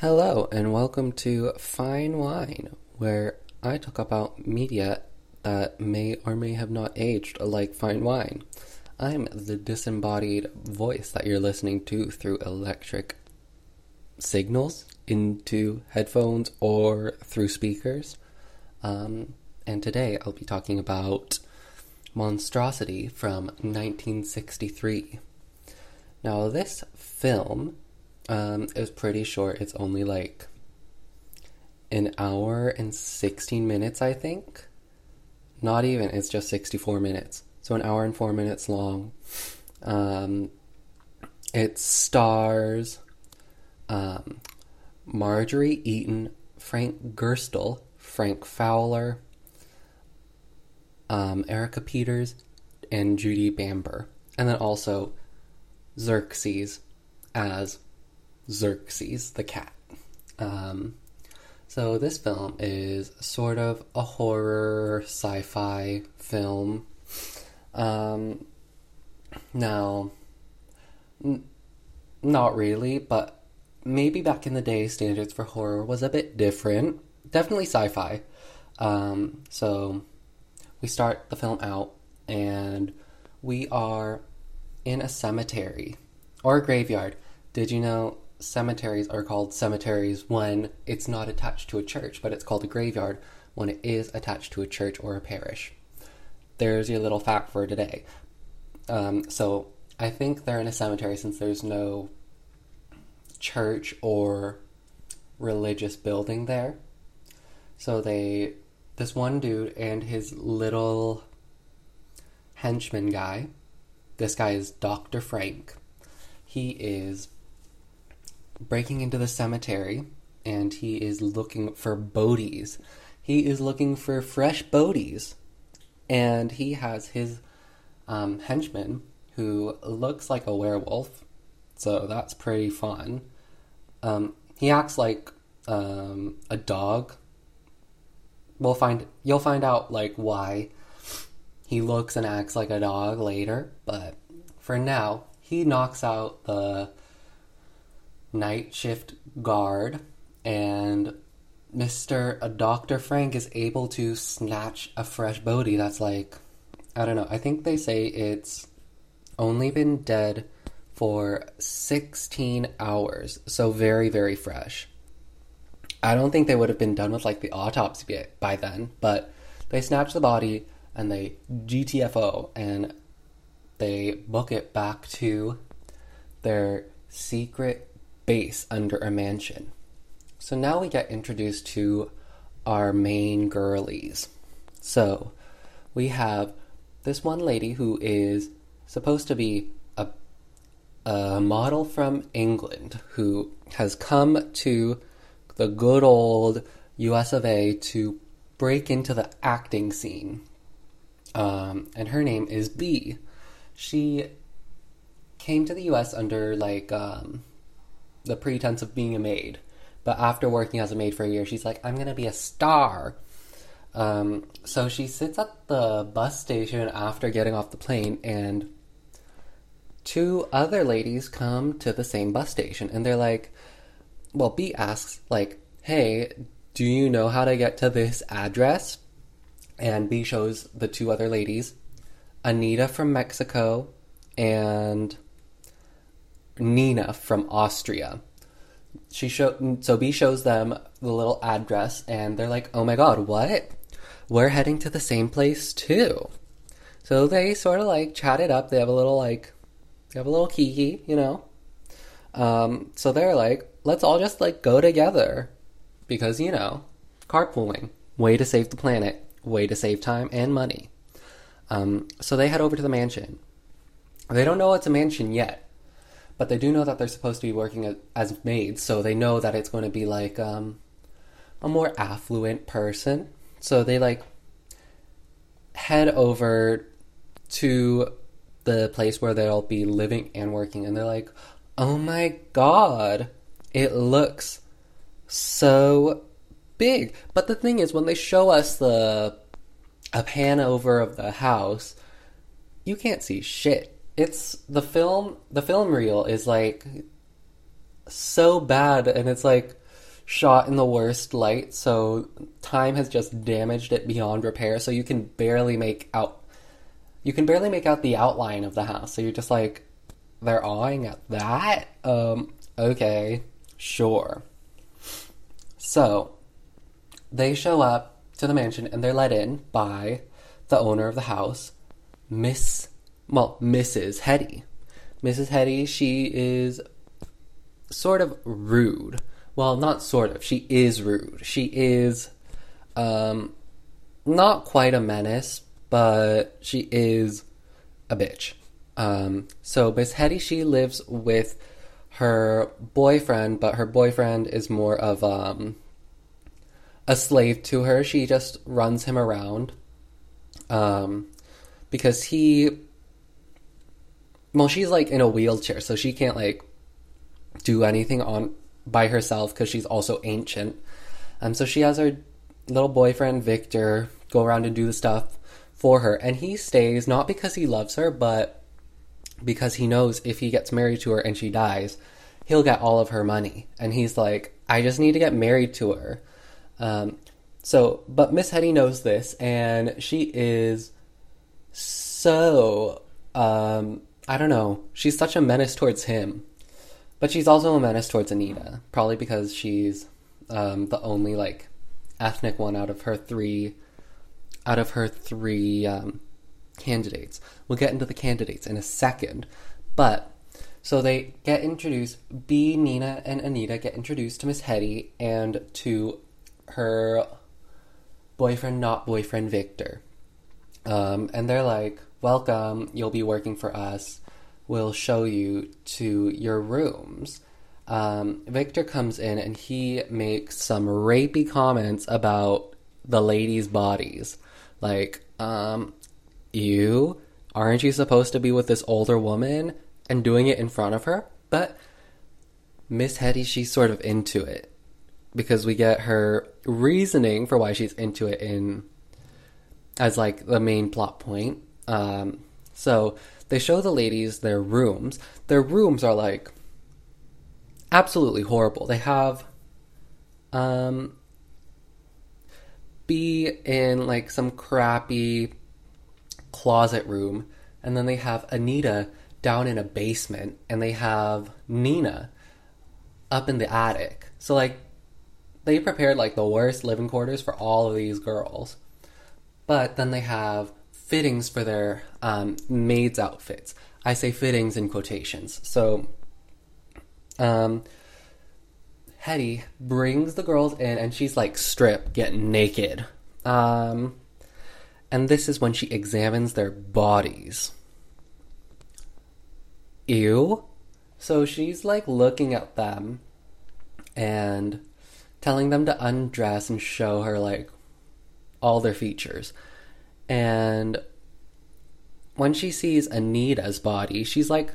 Hello, and welcome to Fine Wine, where I talk about media that may or may have not aged like fine wine. I'm the disembodied voice that you're listening to through electric signals into headphones or through speakers. Um, and today I'll be talking about Monstrosity from 1963. Now, this film um, is pretty short. It's only like an hour and 16 minutes, I think. Not even, it's just 64 minutes. So, an hour and four minutes long. Um, it stars um, Marjorie Eaton, Frank Gerstle, Frank Fowler, um, Erika Peters, and Judy Bamber. And then also Xerxes as Xerxes the cat. Um, so this film is sort of a horror sci-fi film. Um, now, n- not really, but maybe back in the day, standards for horror was a bit different. Definitely sci-fi. Um, so we start the film out, and we are in a cemetery or a graveyard. Did you know cemeteries are called cemeteries when it's not attached to a church, but it's called a graveyard when it is attached to a church or a parish. There's your little fact for today. Um, so I think they're in a cemetery since there's no church or religious building there. So they, this one dude and his little henchman guy, this guy is Dr. Frank. He is breaking into the cemetery and he is looking for bodies. He is looking for fresh bodies. And he has his um, henchman who looks like a werewolf. So that's pretty fun. Um, he acts like um, a dog. We'll find you'll find out like why he looks and acts like a dog later, but for now, he knocks out the night shift guard, and Mr. Uh, Dr. Frank is able to snatch a fresh body that's like, I don't know, I think they say it's only been dead for 16 hours, so very, very fresh. I don't think they would have been done with like the autopsy by then, but they snatch the body and they GTFO and they book it back to their secret base under a mansion. So now we get introduced to our main girlies. So we have this one lady who is supposed to be a, a model from England who has come to the good old US of A to break into the acting scene. Um, and her name is B. She came to the US under like um, the pretense of being a maid. But after working as a maid for a year, she's like, I'm going to be a star. Um, so she sits at the bus station after getting off the plane, and two other ladies come to the same bus station, and they're like, well, B asks, like, hey, do you know how to get to this address? And B shows the two other ladies, Anita from Mexico and Nina from Austria. She show so B shows them the little address and they're like, "Oh my god, what? We're heading to the same place too." So they sort of like chat it up. They have a little like they have a little kiki, you know. Um, so they're like, "Let's all just like go together." Because, you know, carpooling, way to save the planet, way to save time and money. Um, so they head over to the mansion. They don't know it's a mansion yet but they do know that they're supposed to be working as, maids, so they know that it's going to be like um, a more affluent person. So they like head over to the place where they'll be living and working, and they're like, "Oh my god, it looks so big." But the thing is, when they show us the a pan over of the house, you can't see shit it's the film the film reel is like so bad and it's like shot in the worst light, so time has just damaged it beyond repair. So you can barely make out, you can barely make out the outline of the house. So you're just like, they're awing at that. Um, okay, sure. So they show up to the mansion and they're let in by the owner of the house, Miss, well, Mrs. Hetty. Mrs. Hetty, she is sort of rude. Well, not sort of. She is rude. She is um, not quite a menace, but she is a bitch. Um, so Miss Hetty, she lives with her boyfriend, but her boyfriend is more of um, a slave to her. She just runs him around um, because he. Well, she's like in a wheelchair, so she can't like do anything on by herself because she's also ancient. Um, so she has her little boyfriend Victor go around and do the stuff for her, and he stays not because he loves her, but because he knows if he gets married to her and she dies, he'll get all of her money. And he's like, I just need to get married to her. Um, so, but Miss Hetty knows this, and she is so, um, I don't know, she's such a menace towards him. But she's also a menace towards Anita, probably because she's um, the only like ethnic one out of her three, out of her three um, candidates. We'll get into the candidates in a second, but so they get introduced. B, Nina, and Anita get introduced to Miss Hetty and to her boyfriend, not boyfriend, Victor. Um, and they're like, "Welcome, you'll be working for us." we'll show you to your rooms. Um, Victor comes in and he makes some rapey comments about the ladies' bodies. Like, um, you aren't you supposed to be with this older woman and doing it in front of her? But Miss Hetty, she's sort of into it because we get her reasoning for why she's into it in as like the main plot point. Um, so they show the ladies their rooms. Their rooms are like absolutely horrible. They have um be in like some crappy closet room and then they have Anita down in a basement and they have Nina up in the attic. So like they prepared like the worst living quarters for all of these girls. But then they have fittings for their um, maids' outfits. I say fittings in quotations. So, um, Hetty brings the girls in, and she's like strip, getting naked. Um, and this is when she examines their bodies. Ew. So she's like looking at them and telling them to undress and show her like all their features. And when she sees Anita's body, she's like,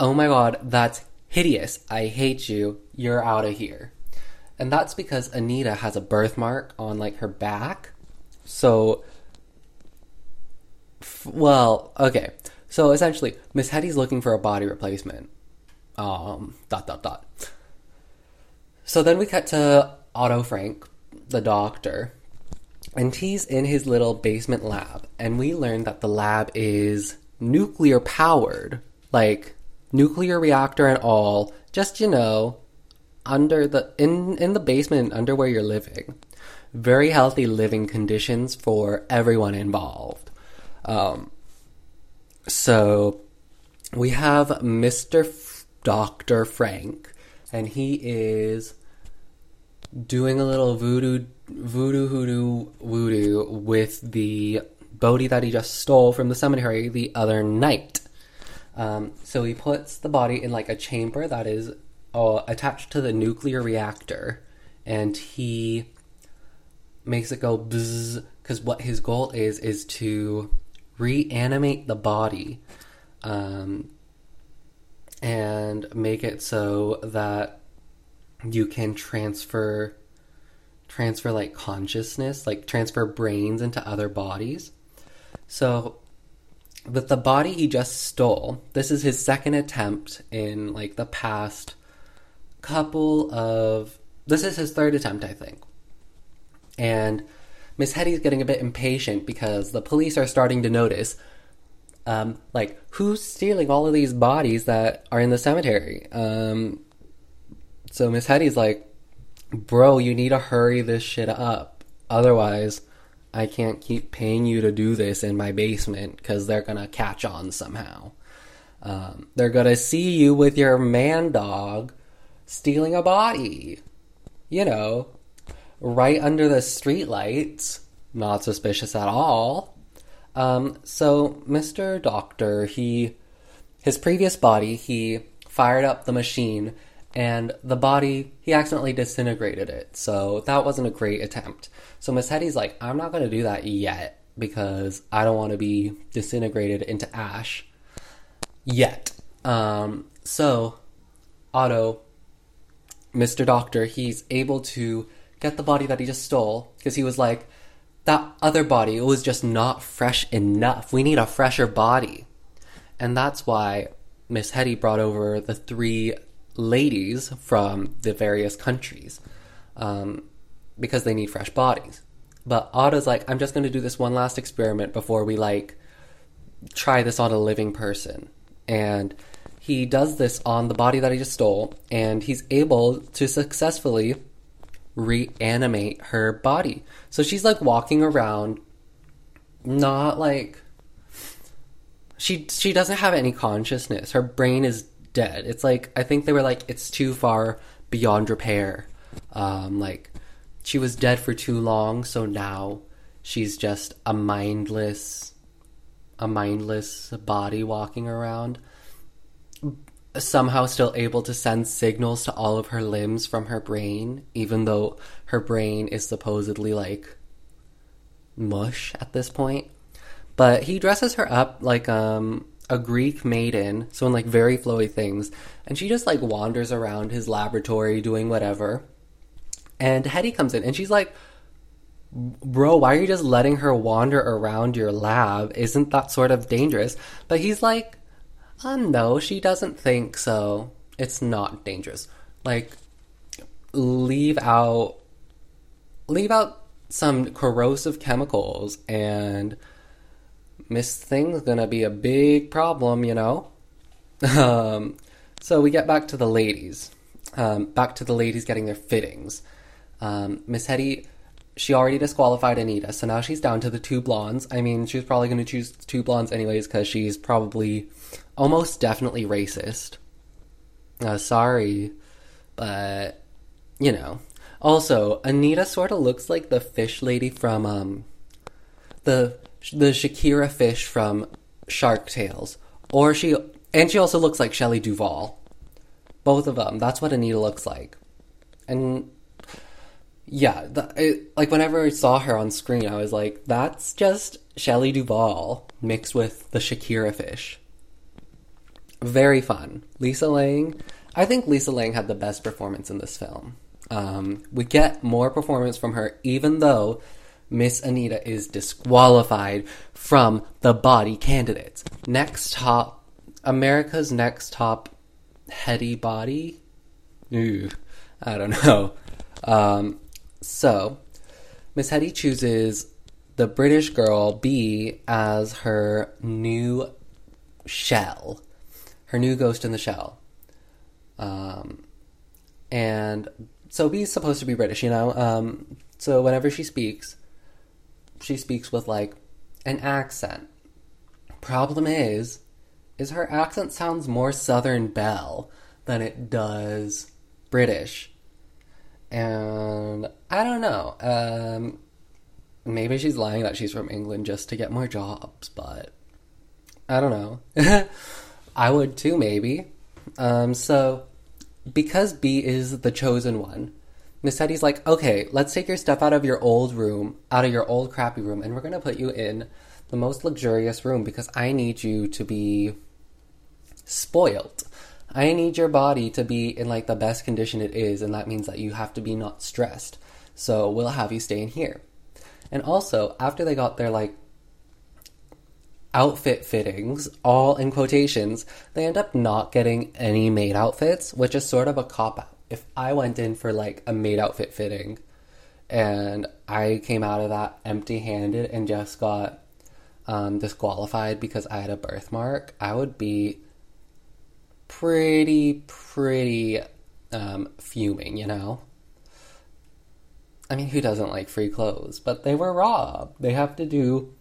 oh my god, that's hideous. I hate you. You're out of here. And that's because Anita has a birthmark on like her back. So, f- well, okay. So essentially, Miss Hetty's looking for a body replacement. Um, dot dot dot. So then we cut to Otto Frank, the doctor, and he's in his little basement lab, and we learn that the lab is nuclear powered, like nuclear reactor and all. Just you know, under the in in the basement, and under where you're living. Very healthy living conditions for everyone involved. Um, so we have Mr. F- Dr. Frank, and he is doing a little voodoo voodoo hoodoo voodoo with the Bodhi that he just stole from the cemetery the other night. Um, so he puts the body in like a chamber that is uh, attached to the nuclear reactor, and he makes it go bzzz because what his goal is is to reanimate the body um, and make it so that you can transfer transfer like consciousness, like transfer brains into other bodies. So with the body he just stole, this is his second attempt in like the past couple of this is his third attempt, I think. And Miss Hetty's getting a bit impatient because the police are starting to notice, um, like, who's stealing all of these bodies that are in the cemetery? Um, so Miss Hetty's like, bro, you need to hurry this shit up. Otherwise, I can't keep paying you to do this in my basement because they're gonna catch on somehow. Um, they're gonna see you with your man dog stealing a body. You know, right under the streetlights. Not suspicious at all. Um, so Mr. Doctor, he his previous body, he fired up the machine and the body he accidentally disintegrated it. So that wasn't a great attempt. So Miss Hetty's like, I'm not gonna do that yet because I don't want to be disintegrated into ash yet. Um, so Otto, Mr. Doctor, he's able to get the body that he just stole because he was like, that other body, was just not fresh enough. We need a fresher body. And that's why Miss Hetty brought over the three ladies from the various countries um, because they need fresh bodies. But Otto's like, I'm just going to do this one last experiment before we like try this on a living person. And he does this on the body that he just stole, and he's able to successfully reanimate her body. So she's like walking around, not like she she doesn't have any consciousness. Her brain is dead. It's like I think they were like it's too far beyond repair. Um, like she was dead for too long, so now she's just a mindless a mindless body walking around somehow still able to send signals to all of her limbs from her brain, even though her brain is supposedly like mush at this point. But he dresses her up like um, a Greek maiden, so in like very flowy things, and she just like wanders around his laboratory doing whatever. And Hetty comes in and she's like, Bro, why are you just letting her wander around your lab? Isn't that sort of dangerous? But he's like, uh, no, she doesn't think so. It's not dangerous. Like, leave out, leave out some corrosive chemicals, and Miss Thing's gonna be a big problem, you know. Um, so we get back to the ladies. Um, back to the ladies getting their fittings. Um, Miss Hetty she already disqualified Anita, so now she's down to the two blondes. I mean, she was probably going to choose two blondes anyways because she's probably almost definitely racist. Uh, sorry, but you know. Also, Anita sort of looks like the fish lady from um the the Shakira fish from Shark Tales, or she and she also looks like Shelley Duvall. Both of them. That's what Anita looks like, and yeah, the, it, like whenever I saw her on screen, I was like, that's just Shelley Duvall mixed with the Shakira fish. Very fun. Lisa Lang, I think Lisa Lang had the best performance in this film. Um, we get more performance from her, even though Miss Anita is disqualified from the body candidates. Next top, America's next top heady body. Ooh, I don't know. Um, so, Miss Hetty chooses the British girl B as her new shell, her new ghost in the shell. Um, and so B is supposed to be British, you know. Um, so whenever she speaks, she speaks with like an accent. Problem is, is her accent sounds more Southern Belle than it does British and I don't know. Um, maybe she's lying that she's from England just to get more jobs, but I don't know. I would too, maybe. Um, so, because B is the chosen one, Miss Hetty's like, okay, let's take your stuff out of your old room, out of your old crappy room, and we're gonna put you in the most luxurious room because I need you to be spoiled. I need your body to be in like the best condition it is, and that means that you have to be not stressed. So we'll have you stay in here. And also, after they got their like outfit fittings, all in quotations, they end up not getting any maid outfits, which is sort of a cop out. If I went in for like a maid outfit fitting and I came out of that empty handed and just got um, disqualified because I had a birthmark, I would be pretty, pretty um, fuming, you know? I mean, who doesn't like free clothes? But they were robbed. They have to do.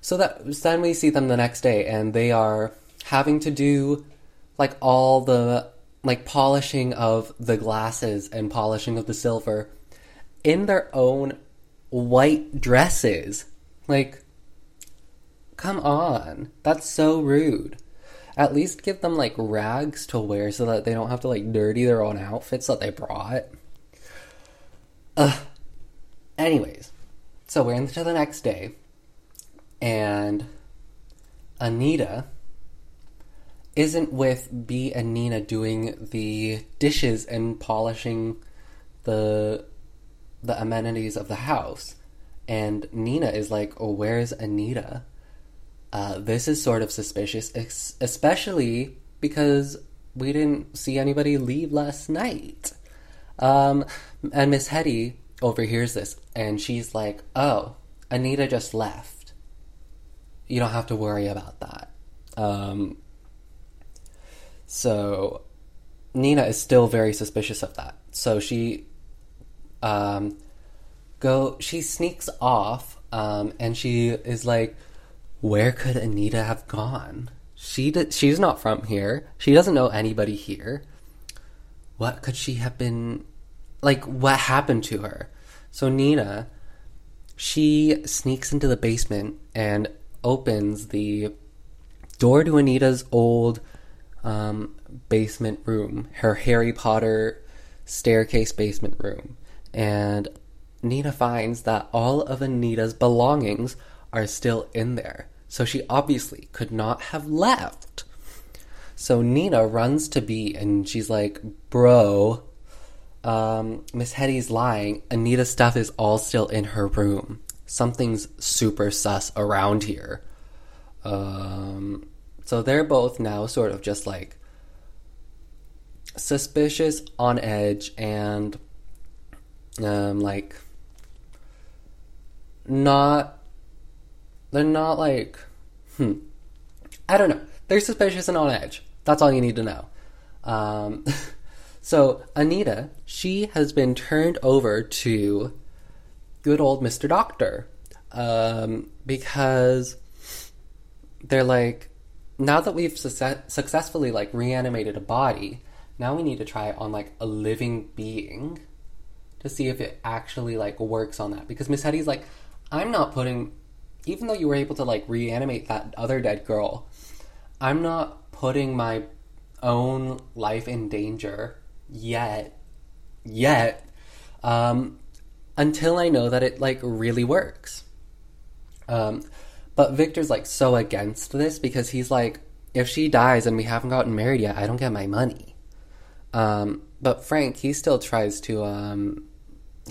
So that then we see them the next day, and they are having to do like all the like polishing of the glasses and polishing of the silver in their own white dresses. Like, come on. That's so rude. At least give them like rags to wear so that they don't have to like dirty their own outfits that they brought. Ugh. Anyways, so we're into the next day, and Anita isn't with B and Nina doing the dishes and polishing the the amenities of the house. And Nina is like, "Oh, where's Anita?" Uh, this is sort of suspicious, especially because we didn't see anybody leave last night. Um, and Miss Hetty overhears this, and she's like, "Oh, Anita just left. You don't have to worry about that." Um, so Nina is still very suspicious of that. So she um, go she sneaks off um, and she is like where could Anita have gone? She did, she's not from here. She doesn't know anybody here. What could she have been like what happened to her? So Nina she sneaks into the basement and opens the door to Anita's old um, basement room, her Harry Potter staircase basement room. And Nina finds that all of Anita's belongings are still in there. So she obviously could not have left. So Nina runs to Bea and she's like, Bro, um, Miss Hetty's lying. Anita's stuff is all still in her room. Something's super sus around here. Um, so they're both now sort of just like suspicious, on edge, and um, like not. They're not like, hmm. I don't know. They're suspicious and on edge. That's all you need to know. Um, so Anita, she has been turned over to good old Mr. Doctor um, because they're like, now that we've su- successfully like reanimated a body, now we need to try it on like a living being to see if it actually like works on that. Because Miss Hetty's like, I'm not putting, even though you were able to like reanimate that other dead girl, I'm not putting my own life in danger yet, yet, um, until I know that it like really works. Um, but Victor's like so against this because he's like, if she dies and we haven't gotten married yet, I don't get my money. Um, but Frank, he still tries to, um,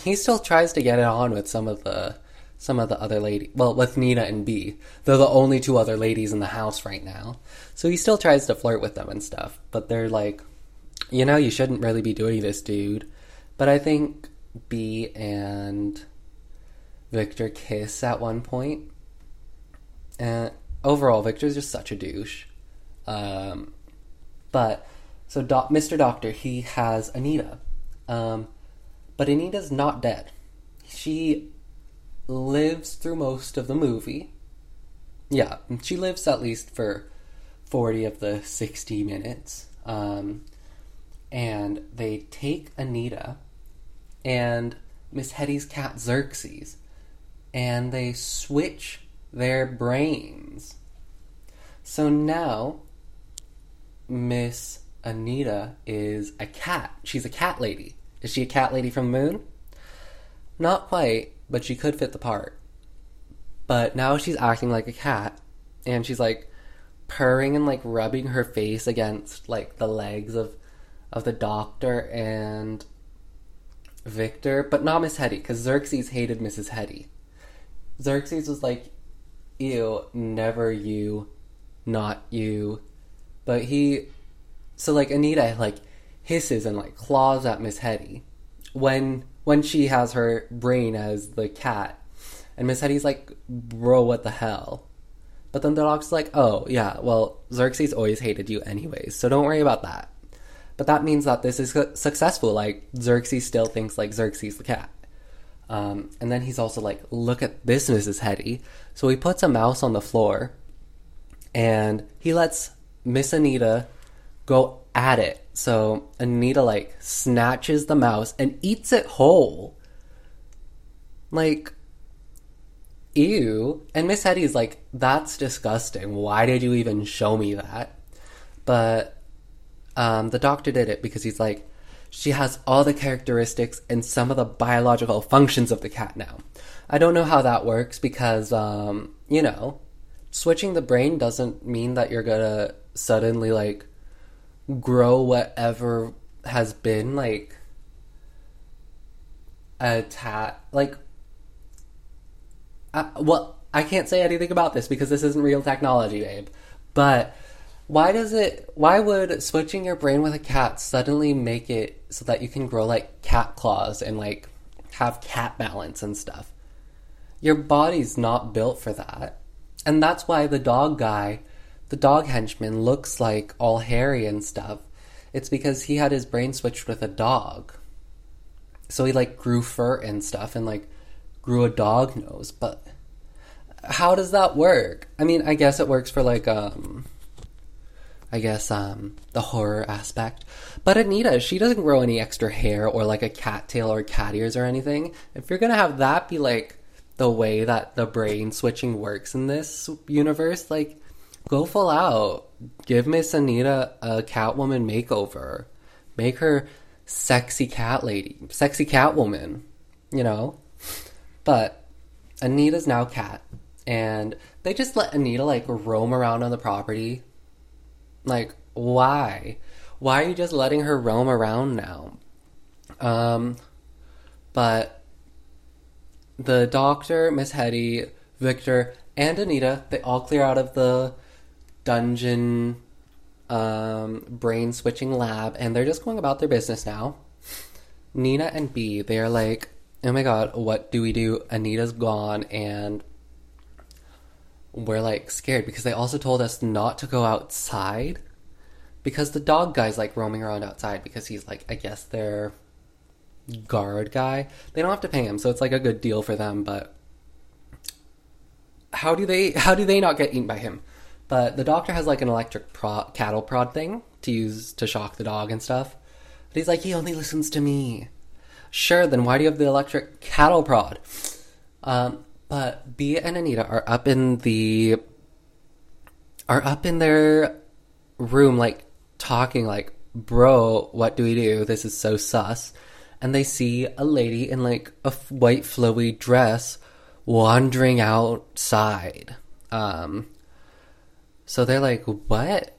he still tries to get it on with some of the, some of the other lady. Well, with Nina and Bea, they're the only two other ladies in the house right now. So he still tries to flirt with them and stuff. But they're like, you know, you shouldn't really be doing this, dude. But I think Bea and Victor kiss at one point and overall, Victor's just such a douche. Um, but so Mr. Doctor, he has Anita, um, but Anita's not dead. She lives through most of the movie. Yeah, she lives at least for forty of the sixty minutes. Um, and they take Anita and Miss Hetty's cat Xerxes, and they switch their brains. So now, Miss Anita is a cat. She's a cat lady. Is she a cat lady from the moon? Not quite, but she could fit the part. But now she's acting like a cat, and she's like purring and like rubbing her face against like the legs of of the doctor and Victor, but not Miss Hetty, because Xerxes hated Mrs. Hetty. Xerxes was like, ew, never you, not you. But he, so like Anita, like, hisses and like claws at Miss Hetty when when she has her brain as the cat. And Miss Hetty's like, bro, what the hell? But then the dog's like, oh, yeah, well, Xerxes always hated you anyways, so don't worry about that. But that means that this is successful. Like, Xerxes still thinks like Xerxes the cat. Um, and then he's also like, look at this, Mrs. Hetty. So he puts a mouse on the floor and he lets Miss Anita go at it. So Anita like snatches the mouse and eats it whole. Like, ew. And Miss Hetty's like, that's disgusting. Why did you even show me that? But um, the doctor did it because he's like, she has all the characteristics and some of the biological functions of the cat now. I don't know how that works because, um, you know, switching the brain doesn't mean that you're gonna suddenly like grow whatever has been like a tat like uh, well i can't say anything about this because this isn't real technology babe but why does it why would switching your brain with a cat suddenly make it so that you can grow like cat claws and like have cat balance and stuff your body's not built for that and that's why the dog guy the dog henchman looks like all hairy and stuff, it's because he had his brain switched with a dog. So he like grew fur and stuff and like grew a dog nose, but how does that work? I mean, I guess it works for like um I guess um the horror aspect. But Anita, she doesn't grow any extra hair or like a cat tail or cat ears or anything. If you're to have that be like the way that the brain switching works in this universe, like Go full out. Give Miss Anita a Catwoman makeover. Make her sexy cat lady, sexy Catwoman, you know? But Anita's now cat, and they just let Anita like roam around on the property. Like, why? Why are you just letting her roam around now? Um, but the doctor, Miss Hetty, Victor, and Anita, they all clear out of the dungeon um, brain switching lab, and they're just going about their business now. Nina and B, they are like, oh my god, what do we do? Anita's gone, and we're like scared because they also told us not to go outside because the dog guy's like roaming around outside because he's like, I guess their guard guy. They don't have to pay him, so it's like a good deal for them, but how do they how do they not get eaten by him? But the doctor has like an electric prod, cattle prod thing to use to shock the dog and stuff. But he's like, he only listens to me. Sure, then why do you have the electric cattle prod? Um, but B and Anita are up in the are up in their room, like talking, like, bro, what do we do? This is so sus. And they see a lady in like a white flowy dress wandering outside. Um, so they're like, what?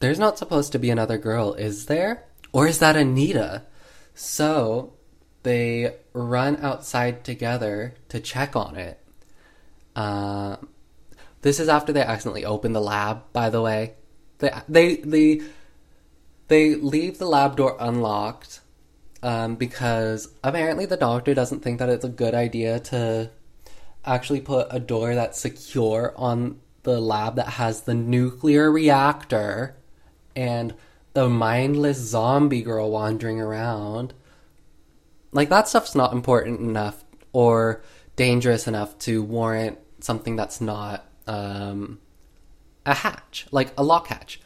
There's not supposed to be another girl, is there? Or is that Anita? So they run outside together to check on it. Uh, this is after they accidentally open the lab, by the way. They they they, they leave the lab door unlocked um, because apparently the doctor doesn't think that it's a good idea to actually put a door that's secure on the lab that has the nuclear reactor and the mindless zombie girl wandering around. Like, that stuff's not important enough or dangerous enough to warrant something that's not um, a hatch, like a lock hatch.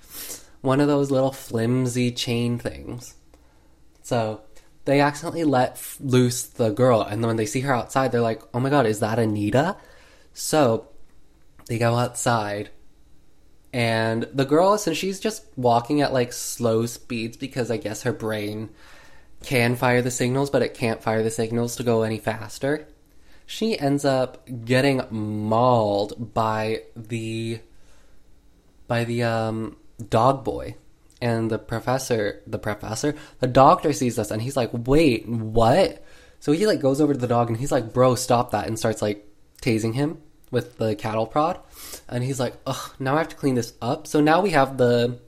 One of those little flimsy chain things. So they accidentally let f- loose the girl, and then when they see her outside, they're like, oh my god, is that Anita? So they go outside and the girl since she's just walking at like slow speeds because i guess her brain can fire the signals but it can't fire the signals to go any faster she ends up getting mauled by the by the um dog boy and the professor the professor the doctor sees this and he's like wait what so he like goes over to the dog and he's like bro stop that and starts like tasing him with the cattle prod. And he's like, ugh, now I have to clean this up. So now we have the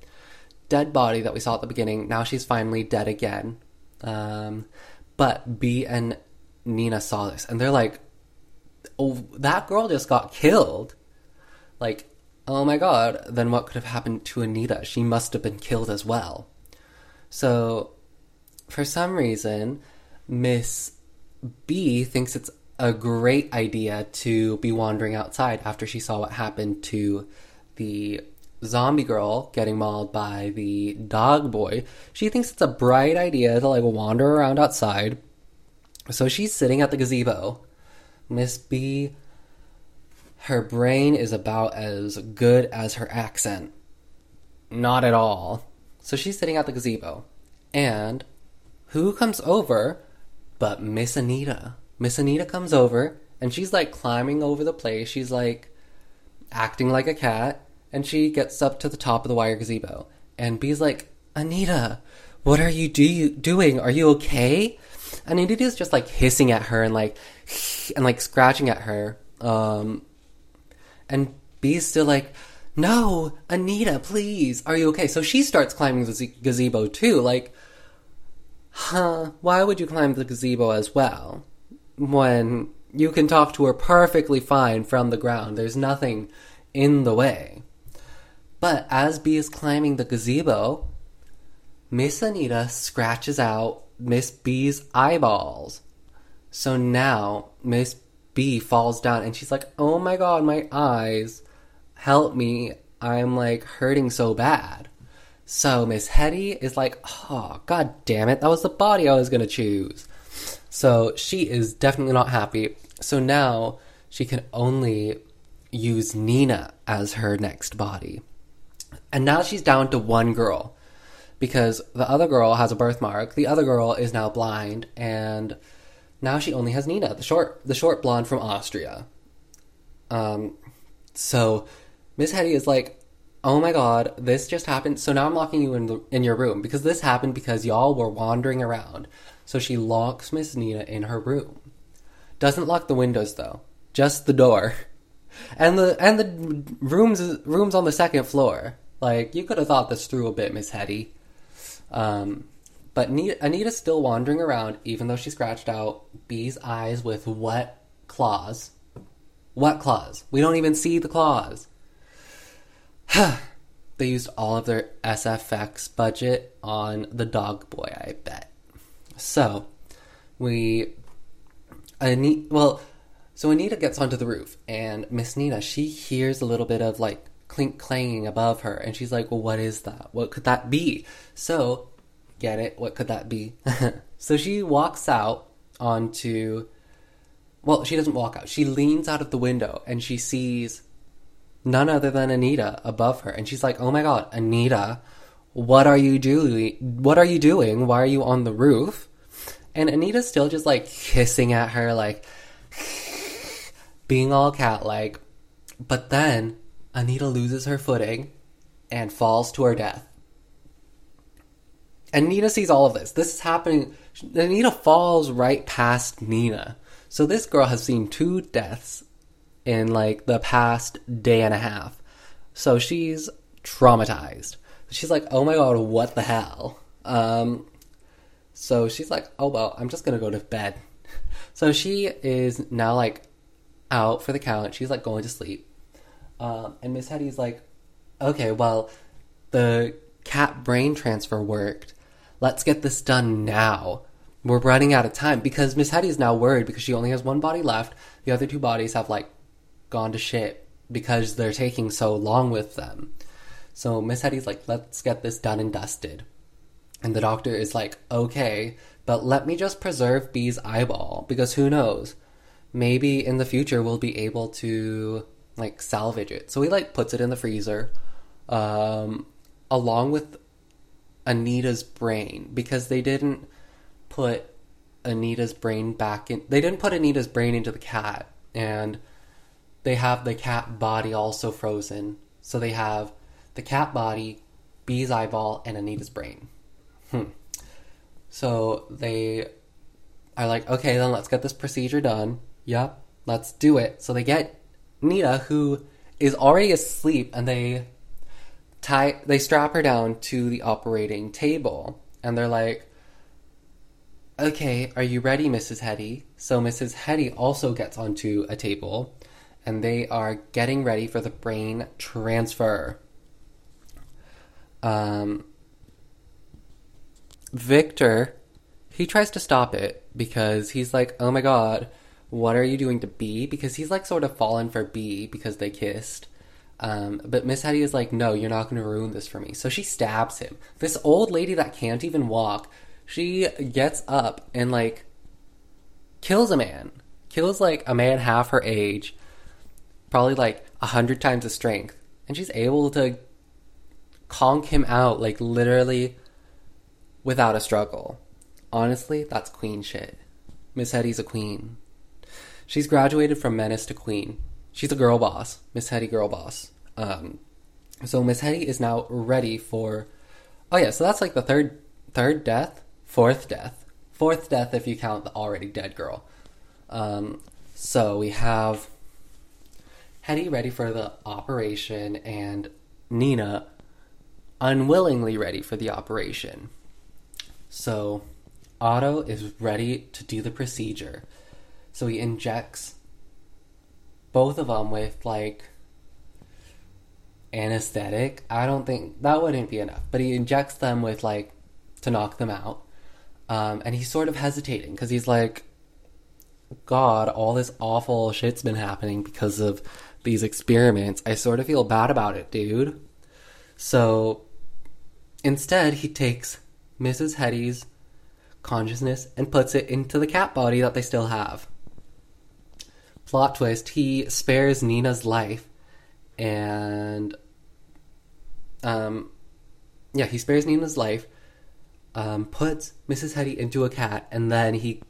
dead body that we saw at the beginning. Now she's finally dead again. Um, but B and Nina saw this and they're like, oh, that girl just got killed. Like, oh my god, then what could have happened to Anita? She must have been killed as well. So, for some reason, Miss B thinks it's a great idea to be wandering outside after she saw what happened to the zombie girl getting mauled by the dog boy. She thinks it's a bright idea to like wander around outside. So she's sitting at the gazebo. Miss B, her brain is about as good as her accent. Not at all. So she's sitting at the gazebo. And who comes over but Miss Anita? Miss Anita comes over and she's like climbing over the place. She's like acting like a cat and she gets up to the top of the wire gazebo. And B's like, Anita, what are you do- doing? Are you okay? And Anita's just like hissing at her and like, and like scratching at her. Um, and B's still like, no, Anita, please, are you okay? So she starts climbing the gazebo too. Like, huh, why would you climb the gazebo as well? When you can talk to her perfectly fine from the ground. There's nothing in the way. But as B is climbing the gazebo, Miss Anita scratches out Miss B's eyeballs. So now Miss B falls down and she's like, oh my god, my eyes. Help me. I'm like hurting so bad. So Miss Hetty is like, oh, god damn it, that was the body I was gonna choose. So she is definitely not happy. So now she can only use Nina as her next body. And now she's down to one girl because the other girl has a birthmark. The other girl is now blind, and now she only has Nina, the short, the short blonde from Austria. Um, so Miss Hetty is like, "Oh my god, this just happened." So now I'm locking you in the, in your room because this happened because y'all were wandering around. So she locks Miss Nina in her room. Doesn't lock the windows though, just the door, and the and the rooms rooms on the second floor. Like you could have thought this through a bit, Miss Hetty. Um, but Anita's still wandering around, even though she scratched out B's eyes with wet claws. What claws? We don't even see the claws. they used all of their SFX budget on the dog boy, I bet. So, we. Anita, well, so Anita gets onto the roof, and Miss Nina, she hears a little bit of like clink clanging above her, and she's like, well, "What is that? What could that be?" So, get it? What could that be? so she walks out onto. Well, she doesn't walk out. She leans out of the window and she sees none other than Anita above her, and she's like, "Oh my god, Anita, what are you doing? What are you doing? Why are you on the roof?" And Anita's still just like kissing at her, like being all cat like. But then Anita loses her footing and falls to her death. And Nina sees all of this. This is happening. Anita falls right past Nina. So this girl has seen two deaths in like the past day and a half. So she's traumatized. She's like, oh my god, what the hell? Um, so she's like, oh well, I'm just gonna go to bed. So she is now like out for the count. She's like going to sleep. Um, and Miss Hetty's like, okay, well, the cat brain transfer worked. Let's get this done now. We're running out of time because Miss Hetty is now worried because she only has one body left. The other two bodies have like gone to shit because they're taking so long with them. So Miss Hetty's like, let's get this done and dusted. And the doctor is like, okay, but let me just preserve B's eyeball because who knows? Maybe in the future we'll be able to like salvage it. So he like puts it in the freezer, um, along with Anita's brain because they didn't put Anita's brain back in. They didn't put Anita's brain into the cat, and they have the cat body also frozen. So they have the cat body, Bee's eyeball, and Anita's brain. Hmm. So they are like, okay, then let's get this procedure done. Yep, let's do it. So they get Nita, who is already asleep, and they tie they strap her down to the operating table and they're like okay are you ready mrs hetty? So mrs hetty also gets onto a table and they are getting ready for the brain transfer. Um victor he tries to stop it because he's like oh my god what are you doing to Bea because he's like sort of fallen for Bea because they kissed um, but Miss Hetty is like, no, you're not going to ruin this for me. So she stabs him. This old lady that can't even walk, she gets up and like kills a man. Kills like a man half her age, probably like a hundred times the strength, and she's able to conk him out like literally without a struggle. Honestly, that's queen shit. Miss Hetty's a queen. She's graduated from menace to queen. She's a girl boss, Miss Hetty girl boss. Um, so Miss Hetty is now ready for. Oh yeah, so that's like the third third death, fourth death, fourth death if you count the already dead girl. Um, so we have Hetty ready for the operation and Nina unwillingly ready for the operation. So Otto is ready to do the procedure. So he injects both of them with like anesthetic. I don't think that wouldn't be enough, but he injects them with like to knock them out. Um, and he's sort of hesitating because he's like, God, all this awful shit's been happening because of these experiments. I sort of feel bad about it, dude. So instead, he takes Mrs. Hetty's consciousness and puts it into the cat body that they still have. Plot twist, he spares Nina's life and um yeah, he spares Nina's life, um, puts Mrs. Hetty into a cat, and then he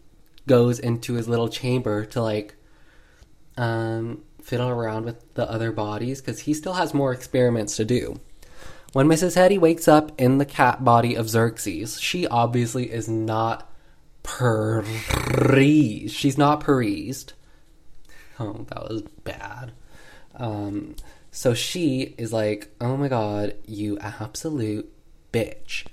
goes into his little chamber to like um, fiddle around with the other bodies because he still has more experiments to do. When Mrs. Hetty wakes up in the cat body of Xerxes, she obviously is not pleased. She's not pleased. Oh, that was bad. Um, so she is like, "Oh my god, you absolute bitch."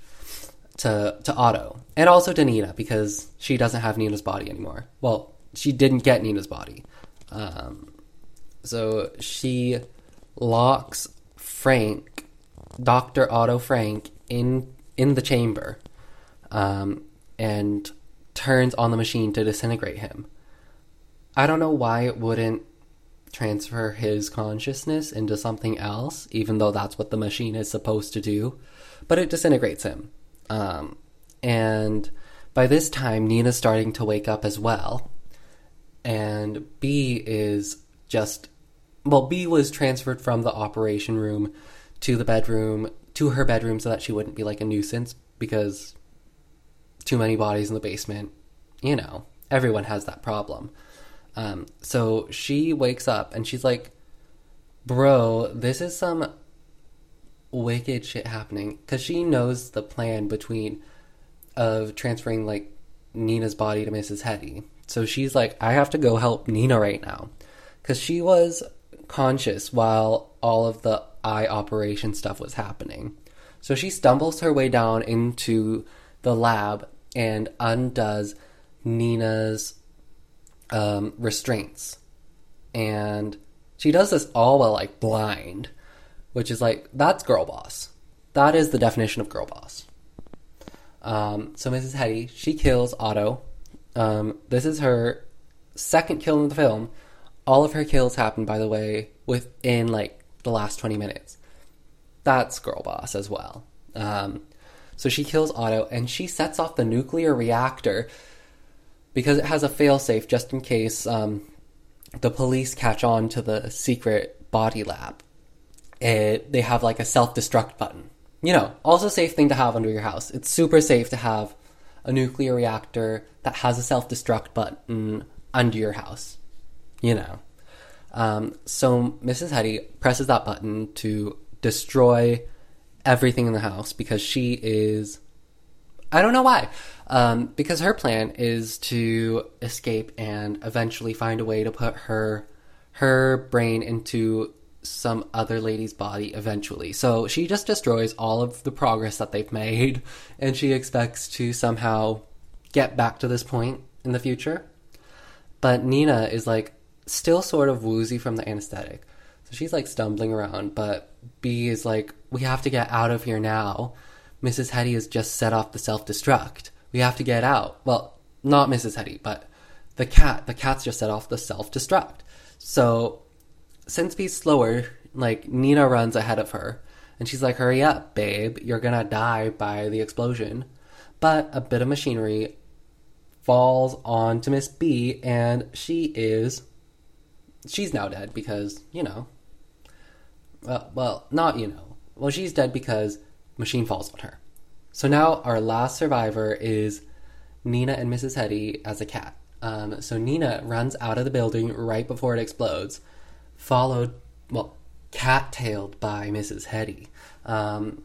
To to Otto and also to Nina because she doesn't have Nina's body anymore. Well, she didn't get Nina's body. Um, so she locks Frank, Doctor Otto Frank, in in the chamber, um, and turns on the machine to disintegrate him. I don't know why it wouldn't transfer his consciousness into something else, even though that's what the machine is supposed to do. But it disintegrates him. Um, and by this time, Nina's starting to wake up as well. And Bea is just. Well, Bea was transferred from the operation room to the bedroom, to her bedroom, so that she wouldn't be like a nuisance because too many bodies in the basement. You know, everyone has that problem. Um, so she wakes up and she's like, Bro, this is some wicked shit happening. Because she knows the plan between, of transferring like Nina's body to Mrs. Hetty. So she's like, I have to go help Nina right now. Because she was conscious while all of the eye operation stuff was happening. So she stumbles her way down into the lab and undoes Nina's um, restraints. And she does this all while like blind, which is like, that's girl boss. That is the definition of girl boss. Um, so Mrs. Hetty, she kills Otto. Um, this is her second kill in the film. All of her kills happen, by the way, within like the last 20 minutes. That's girl boss as well. Um, so she kills Otto and she sets off the nuclear reactor because it has a failsafe just in case um, the police catch on to the secret body lab. It, they have like a self destruct button. You know, also safe thing to have under your house. It's super safe to have a nuclear reactor that has a self destruct button under your house. You know. Um, so Mrs. Hetty presses that button to destroy everything in the house because she is. I don't know why. Um, because her plan is to escape and eventually find a way to put her her brain into some other lady's body eventually. So she just destroys all of the progress that they've made, and she expects to somehow get back to this point in the future. But Nina is like still sort of woozy from the anesthetic. So she's like stumbling around, but Bea is like, We have to get out of here now. Mrs. Hetty has just set off the self destruct. We have to get out. Well, not Mrs. Hetty, but the cat. The cat's just set off the self destruct. So since Bea's slower, like Nina runs ahead of her, and she's like, "Hurry up, babe! You're gonna die by the explosion." But a bit of machinery falls onto Miss Bea, and she is she's now dead because you know. Well, well, not you know. Well, she's dead because machine falls on her. So now our last survivor is Nina and Mrs. Hetty as a cat. Um, so Nina runs out of the building right before it explodes, followed, well, cat-tailed by Mrs. Hetty. Um,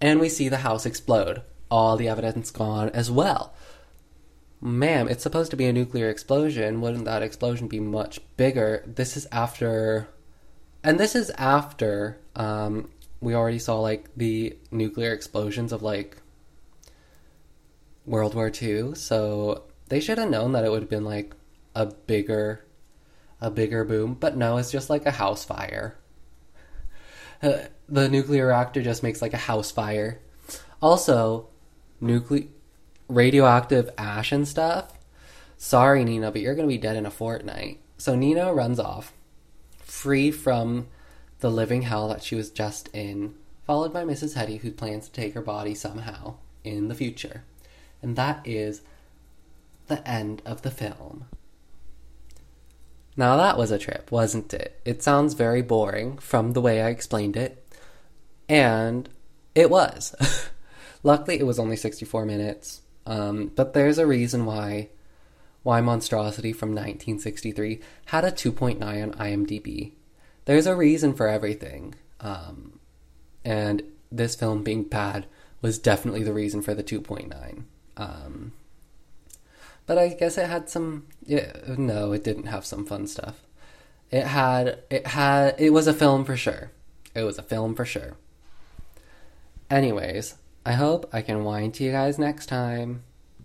and we see the house explode. All the evidence gone as well. Ma'am, it's supposed to be a nuclear explosion. Wouldn't that explosion be much bigger? This is after. And this is after um, we already saw, like, the nuclear explosions of, like, World War II. So they should have known that it would have been like a bigger a bigger boom, but no, it's just like a house fire. Uh, the nuclear reactor just makes like a house fire. Also, nuclear radioactive ash and stuff. Sorry, Nina, but you're going to be dead in a fortnight. So Nina runs off, free from the living hell that she was just in, followed by Mrs. Hetty, who plans to take her body somehow in the future. And that is the end of the film. Now that was a trip, wasn't it? It sounds very boring from the way I explained it. And it was. Luckily, it was only 64 minutes. Um, but there's a reason why why Monstrosity from 1963 had a 2.9 on IMDb. There's a reason for everything. Um, and this film being bad was definitely the reason for the 2.9. Um, but I guess it had some. No, it didn't have some fun stuff. It had. It had. It was a film for sure. It was a film for sure. Anyways, I hope I can whine to you guys next time.